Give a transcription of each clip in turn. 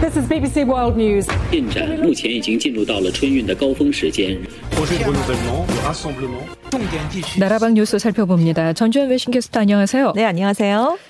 This is BBC World News. 进展目前已经进入到了春运的高峰时间。 나라방 뉴스 살펴봅니다. 전주현 외신캐스터 안녕하세요. 네, 안녕하세요.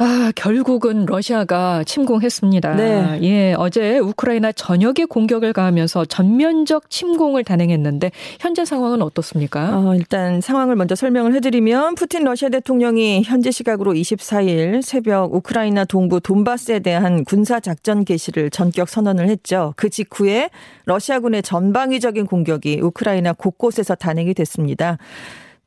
아, 결국은 러시아가 침공했습니다. 네. 예, 어제 우크라이나 전역에 공격을 가하면서 전면적 침공을 단행했는데 현재 상황은 어떻습니까? 어, 일단 상황을 먼저 설명을 해드리면 푸틴 러시아 대통령이 현재 시각으로 24일 새벽 우크라이나 동부 돈바스에 대한 군사 작전 개시를 전격 선언을 했죠. 그 직후에 러시아군의 전방위적인 공격이 우크라이나 곳곳에서 단행이 됐습니다.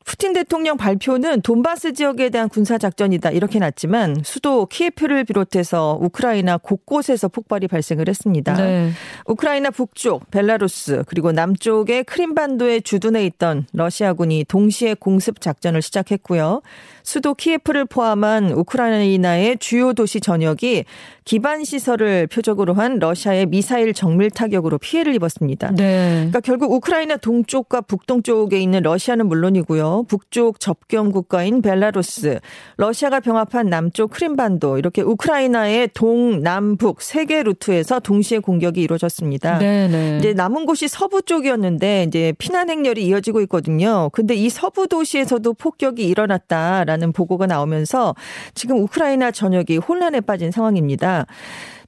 푸틴 대통령 발표는 돈바스 지역에 대한 군사 작전이다 이렇게 났지만 수도 키예프를 비롯해서 우크라이나 곳곳에서 폭발이 발생을 했습니다. 네. 우크라이나 북쪽, 벨라루스 그리고 남쪽의 크림반도에 주둔해 있던 러시아군이 동시에 공습 작전을 시작했고요. 수도 키예프를 포함한 우크라이나의 주요 도시 전역이 기반 시설을 표적으로 한 러시아의 미사일 정밀 타격으로 피해를 입었습니다. 네. 그러니까 결국 우크라이나 동쪽과 북동쪽에 있는 러시아는 물론이고요. 북쪽 접경 국가인 벨라루스, 러시아가 병합한 남쪽 크림반도 이렇게 우크라이나의 동남북 세 개 루트에서 동시에 공격이 이루어졌습니다. 네, 네. 이제 남은 곳이 서부 쪽이었는데 이제 피난 행렬이 이어지고 있거든요. 근데 이 서부 도시에서도 폭격이 일어났다라는 보고가 나오면서 지금 우크라이나 전역이 혼란에 빠진 상황입니다.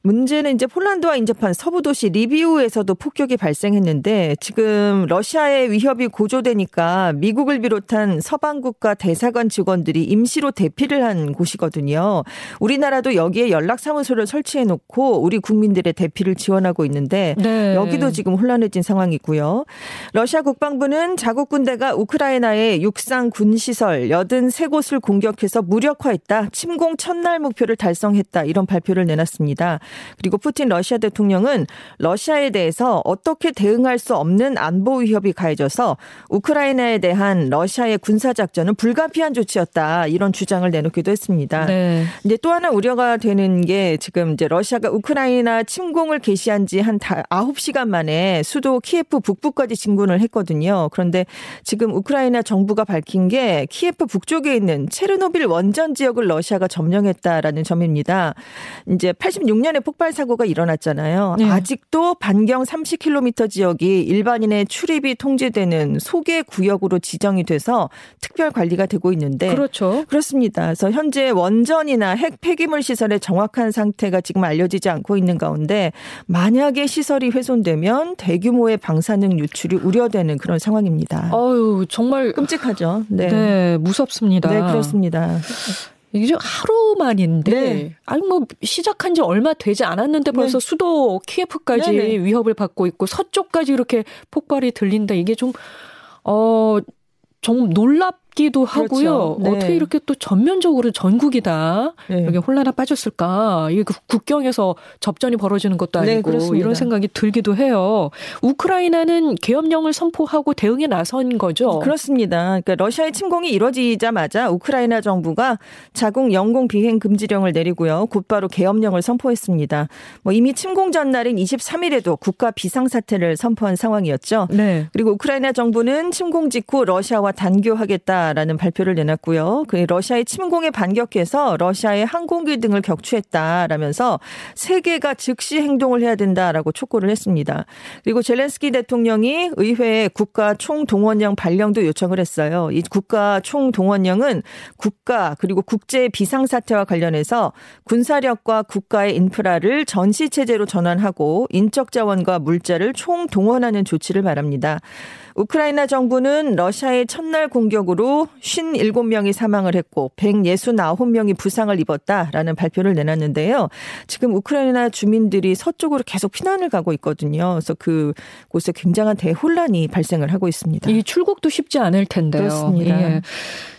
문제는 이제 폴란드와 인접한 서부 도시 리비우에서도 폭격이 발생했는데 지금 러시아의 위협이 고조되니까 미국을 비롯한 서방 국가 대사관 직원들이 임시로 대피를 한 곳이거든요. 우리나라도 여기에 연락 사무소를 설치해 놓고 우리 국민들의 대피를 지원하고 있는데 네. 여기도 지금 혼란해진 상황이고요. 러시아 국방부는 자국 군대가 우크라이나의 육상 군 시설 83곳을 공격해서 무력화했다. 침공 첫날 목표를 달성했다. 이런 발표를 내놨습니다. 그리고 푸틴 러시아 대통령은 러시아에 대해서 어떻게 대응할 수 없는 안보 위협이 가해져서 우크라이나에 대한 러시아의 군사 작전은 불가피한 조치였다. 이런 주장을 내놓기도 했습니다. 네. 이제 또 하나 우려가 되는 게 지금 이제 러시아가 우크라이나 침공을 개시한 지 한 9시간 만에 수도 키예프 북부까지 진군을 했거든요. 그런데 지금 우크라이나 정부가 밝힌 게 키예프 북쪽에 있는 체르노빌 원전 지역을 러시아가 점령했다라는 점입니다. 이제 86년에 폭발 사고가 일어났잖아요. 네. 아직도 반경 30km 지역이 일반인의 출입이 통제되는 소개 구역으로 지정이 돼서 특별 관리가 되고 있는데 그렇죠. 그렇습니다. 그래서 현재 원전이나 핵 폐기물 시설의 정확한 상태가 지금 알려지지 않고 있는 가운데 만약에 시설이 훼손되면 대규모의 방사능 유출이 우려되는 그런 상황입니다. 어유 정말 끔찍하죠. 네. 네, 무섭습니다. 네, 그렇습니다. 이게 좀 하루 만인데 네. 아니 뭐 시작한 지 얼마 되지 않았는데 벌써 수도 키예프까지 네, 네. 위협을 받고 있고 서쪽까지 이렇게 폭발이 들린다. 이게 좀 어, 좀 놀랍 기도 하고요. 그렇죠. 네. 어떻게 이렇게 또 전면적으로 전국이 다 네. 이렇게 혼란에 빠졌을까? 이게 그 국경에서 접전이 벌어지는 것도 네, 아니고 그렇습니다. 이런 생각이 들기도 해요. 우크라이나는 계엄령을 선포하고 대응에 나선 거죠. 그렇습니다. 그러니까 러시아의 침공이 이뤄지자마자 우크라이나 정부가 자국 영공 비행 금지령을 내리고요. 곧바로 계엄령을 선포했습니다. 뭐 이미 침공 전날인 23일에도 국가 비상 사태를 선포한 상황이었죠. 네. 그리고 우크라이나 정부는 침공 직후 러시아와 단교하겠다 라는 발표를 내놨고요. 그 러시아의 침공에 반격해서 러시아의 항공기 등을 격추했다라면서 세계가 즉시 행동을 해야 된다라고 촉구를 했습니다. 그리고 젤렌스키 대통령이 의회에 국가 총동원령 발령도 요청을 했어요. 이 국가 총동원령은 국가 그리고 국제 비상 사태와 관련해서 군사력과 국가의 인프라를 전시 체제로 전환하고 인적 자원과 물자를 총동원하는 조치를 말합니다. 우크라이나 정부는 러시아의 첫날 공격으로 57명이 사망을 했고 169명이 부상을 입었다라는 발표를 내놨는데요. 지금 우크라이나 주민들이 서쪽으로 계속 피난을 가고 있거든요. 그래서 그곳에 굉장한 대혼란이 발생을 하고 있습니다. 이 출국도 쉽지 않을 텐데요. 그렇습니다. 예.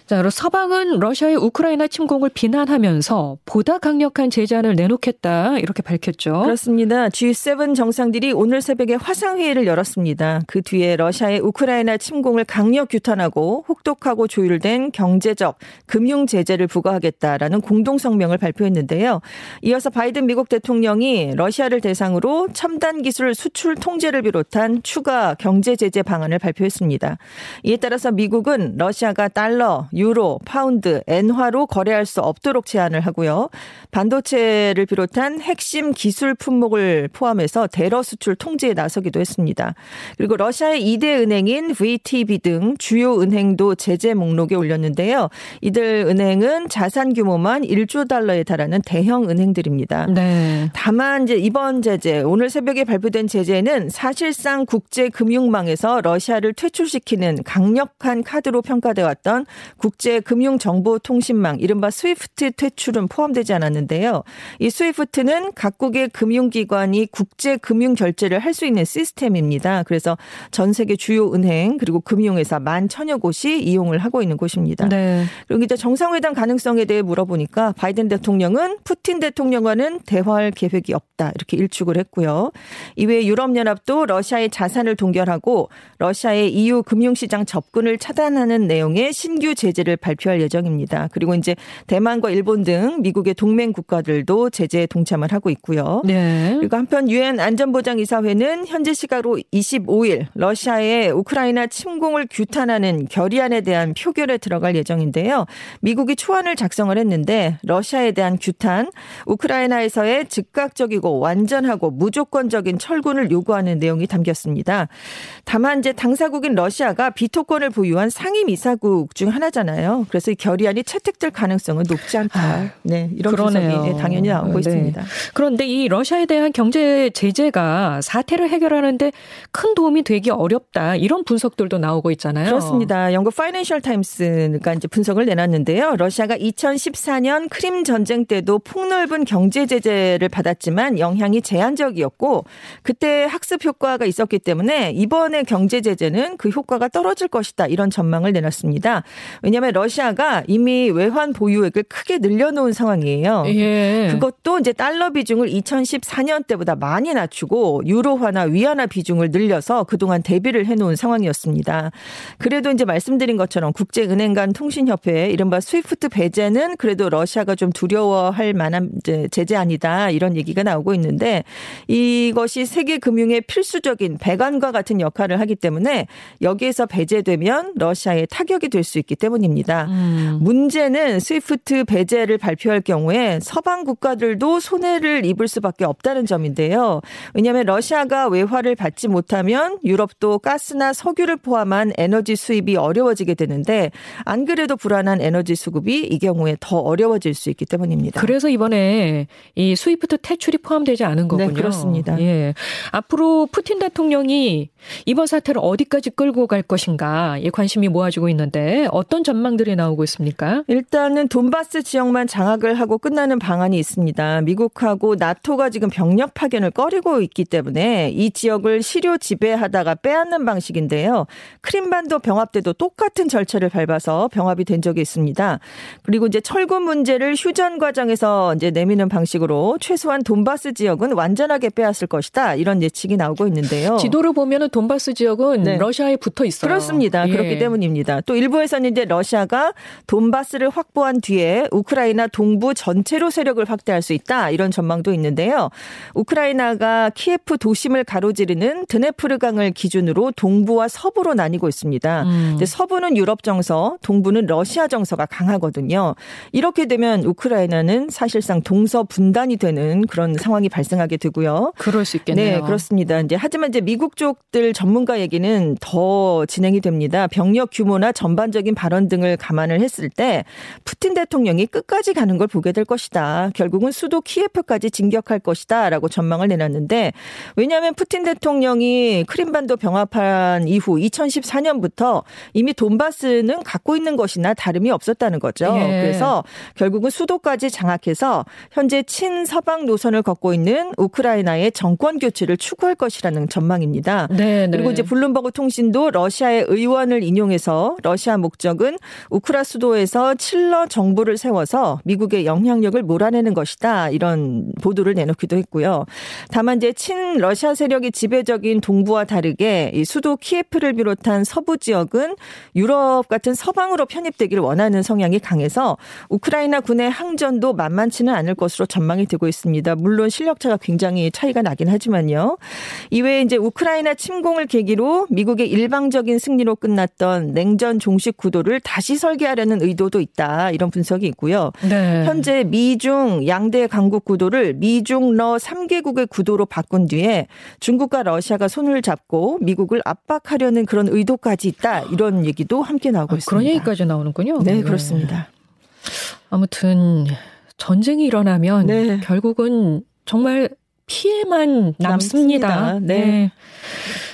자, 그리고 서방은 러시아의 우크라이나 침공을 비난하면서 보다 강력한 제재안을 내놓겠다 이렇게 밝혔죠. 그렇습니다. G7 정상들이 오늘 새벽에 화상 회의를 열었습니다. 그 뒤에 러시아의 우크라이나 침공을 강력 규탄하고 혹독하고 조율된 경제적, 금융 제재를 부과하겠다라는 공동 성명을 발표했는데요. 이어서 바이든 미국 대통령이 러시아를 대상으로 첨단 기술 수출 통제를 비롯한 추가 경제 제재 방안을 발표했습니다. 이에 따라서 미국은 러시아가 달러, 유로, 파운드, 엔화로 거래할 수 없도록 제한을 하고요. 반도체를 비롯한 핵심 기술 품목을 포함해서 대러 수출 통제에 나서기도 했습니다. 그리고 러시아의 2대 은행인 VTB 등 주요 은행도 제재 목록에 올렸는데요. 이들 은행은 자산 규모만 1조 달러에 달하는 대형 은행들입니다. 네. 다만 이제 이번 제재 오늘 새벽에 발표된 제재는 사실상 국제 금융망에서 러시아를 퇴출시키는 강력한 카드로 평가돼 왔던 국제 금융 정보 통신망 이른바 스위프트 퇴출은 포함되지 않았는데요. 이 스위프트는 각국의 금융기관이 국제 금융 결제를 할 수 있는 시스템입니다. 그래서 전 세계 주요 은행 그리고 금융회사 만 천여 곳이 이용을 하고 있는 곳입니다. 네. 그리고 이제 정상회담 가능성에 대해 물어보니까 바이든 대통령은 푸틴 대통령과는 대화할 계획이 없다 이렇게 일축을 했고요. 이외에 유럽연합도 러시아의 자산을 동결하고 러시아의 EU 금융시장 접근을 차단하는 내용의 신규 제재를 발표할 예정입니다. 그리고 이제 대만과 일본 등 미국의 동맹 국가들도 제재에 동참을 하고 있고요. 네. 그리고 한편 유엔 안전보장이사회는 현재 시각으로 25일 러시아의 우크라이나 침공을 규탄하는 결의안에 대한 표결에 들어갈 예정인데요. 미국이 초안을 작성을 했는데 러시아에 대한 규탄, 우크라이나에서의 즉각적이고 완전하고 무조건적인 철군을 요구하는 내용이 담겼습니다. 다만 이제 당사국인 러시아가 비토권을 보유한 상임 이사국 중 하나잖아요. 그래서 이 결의안이 채택될 가능성은 높지 않다. 아, 네, 이런. 분석이 당연히 나오고 네. 있습니다. 그런데 이 러시아에 대한 경제 제재가 사태를 해결하는데 큰 도움이 되기 어렵다. 이런 분석들도 나오고 있잖아요. 그렇습니다. 영국 파이낸셜 타임스가 이제 분석을 내놨는데요. 러시아가 2014년 크림 전쟁 때도 폭넓은 경제 제재를 받았지만 영향이 제한적이었고 그때 학습 효과가 있었기 때문에 이번에 경제 제재는 그 효과가 떨어질 것이다. 이런 전망을 내놨습니다. 왜냐 하면 러시아가 이미 외환 보유액을 크게 늘려놓은 상황이에요. 예. 그것도 이제 달러 비중을 2014년 때보다 많이 낮추고 유로화나 위안화 비중을 늘려서 그동안 대비를 해놓은 상황이었습니다. 그래도 이제 말씀드린 것처럼 국제은행 간 통신협회 이른바 스위프트 배제는 그래도 러시아가 좀 두려워할 만한 이제 제재 아니다 이런 얘기가 나오고 있는데 이것이 세계 금융의 필수적인 배관과 같은 역할을 하기 때문에 여기에서 배제되면 러시아에 타격이 될 수 있기 때문입니다. 음. 문제는 스위프트 배제를 발표할 경우에 서방 국가들도 손해를 입을 수밖에 없다는 점인데요. 왜냐하면 러시아가 외화를 받지 못하면 유럽도 가스나 석유를 포함한 에너지 수입이 어려워지게 되는데 안 그래도 불안한 에너지 수급이 이 경우에 더 어려워질 수 있기 때문입니다. 그래서 이번에 이 스위프트 퇴출이 포함되지 않은 거군요. 네, 그렇습니다. 예. 앞으로 푸틴 대통령이 이번 사태를 어디까지 끌고 갈 것인가 이 관심이 모아지고 있는데 어떤 전망들이 나오고 있습니까? 일단은 돈바스 지역만 장악을 하고 끝나는 방안이 있습니다. 미국하고 나토가 지금 병력 파견을 꺼리고 있기 때문에 이 지역을 시료 지배하다가 빼앗는 방식인데요. 크림반도 병합 때도 똑같은 절차를 밟아서 병합이 된 적이 있습니다. 그리고 이제 철군 문제를 휴전 과정에서 이제 내미는 방식으로 최소한 돈바스 지역은 완전하게 빼앗을 것이다. 이런 예측이 나오고 있는데요. 지도를 보면은 돈바스 지역은 네. 러시아에 붙어 있어요. 그렇습니다. 예. 그렇기 때문입니다. 또 일부에서는 이제 러시아가 돈바스를 확보한 뒤에 우크라이나 동부 전체로 세력을 확대할 수 있다. 이런 전망도 있는데요. 우크라이나가 키예프 도심을 가로지르는 드네프르강을 기준으로 동부와 서부로 나뉘고 있습니다. 음. 서부는 유럽 정서, 동부는 러시아 정서가 강하거든요. 이렇게 되면 우크라이나는 사실상 동서 분단이 되는 그런 상황이 발생하게 되고요. 그럴 수 있겠네요. 네, 그렇습니다. 이제 하지만 이제 미국 쪽들 전문가 얘기는 더 진행이 됩니다. 병력 규모나 전반적인 발언 등을 감안을 했을 때 푸틴 대통령이 끝까지 가는 걸 보게 될 것이다. 결국은 수도 키예프까지 진격할 것이다라고 전망을 내놨는데 왜냐하면 푸틴 대통령이 크림반도 병합한 이후 2014년부터 이미 돈바스는 갖고 있는 것이나 다름이 없었다는 거죠. 예. 그래서 결국은 수도까지 장악해서 현재 친서방 노선을 걷고 있는 우크라이나의 정권 교체를 추구할 것이라는 전망입니다. 네, 네. 그리고 이제 블룸버그 통신도 러시아의 의원을 인용해서 러시아 목적은 우크라 수도에서 칠러 정부를 세워서 미국의 영향력을 몰아내는 것이다. 이런 보도를 내놓기도 했고요. 다만 이제 친 러시아 세력이 지배적인 동부와 다르게 이 수도 키예프를 비롯한 서부 지역은 유럽 같은 서방으로 편입되기를 원하는 성향이 강해서 우크라이나 군의 항전도 만만치는 않을 것으로 전망이 되고 있습니다. 물론 실력차가 굉장히 차이가 나긴 하지만요. 이외에 이제 우크라이나 침공을 계기로 미국의 일방적인 승리로 끝났던 냉전 종식 구도를 다시 설계하려는 의도도 있다. 이런 분석이 있고요. 네. 현재 미중 양대 강국 구도를 미중 러 3개국의 구도로 바꾼 뒤에 중국과 러시아가 손을 잡고 미국을 압박하려는 그런 의도까지 있다. 이런 얘기도 함께 나오고 아, 있습니다. 그런 얘기까지 나오는군요. 네, 그렇습니다. 아무튼 전쟁이 일어나면 네. 결국은 정말 피해만 남습니다. 남습니다. 네.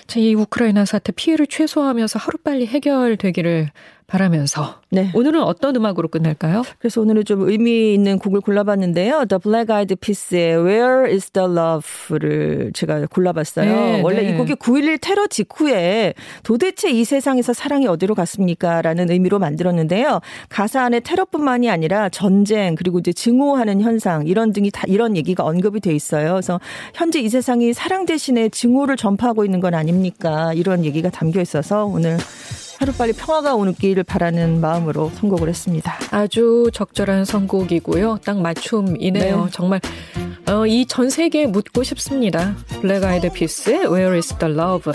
자, 이 우크라이나 사태 피해를 최소화하면서 하루빨리 해결되기를 바라면서 네. 오늘은 어떤 음악으로 끝낼까요? 그래서 오늘은 좀 의미 있는 곡을 골라봤는데요. The Black Eyed Peas의 Where is the Love를 제가 골라봤어요. 네, 원래 네. 이 곡이 9.11 테러 직후에 도대체 이 세상에서 사랑이 어디로 갔습니까? 라는 의미로 만들었는데요. 가사 안에 테러뿐만이 아니라 전쟁 그리고 이제 증오하는 현상 이런 등이 다 이런 얘기가 언급이 돼 있어요. 그래서 현재 이 세상이 사랑 대신에 증오를 전파하고 있는 건 아닙니까? 이런 얘기가 담겨 있어서 오늘 하루빨리 평화가 오기를 바라는 마음으로 선곡을 했습니다. 아주 적절한 선곡이고요. 딱 맞춤이네요. 네. 정말 어, 이 전 세계에 묻고 싶습니다. 블랙 아이드 피스의 Where is the Love.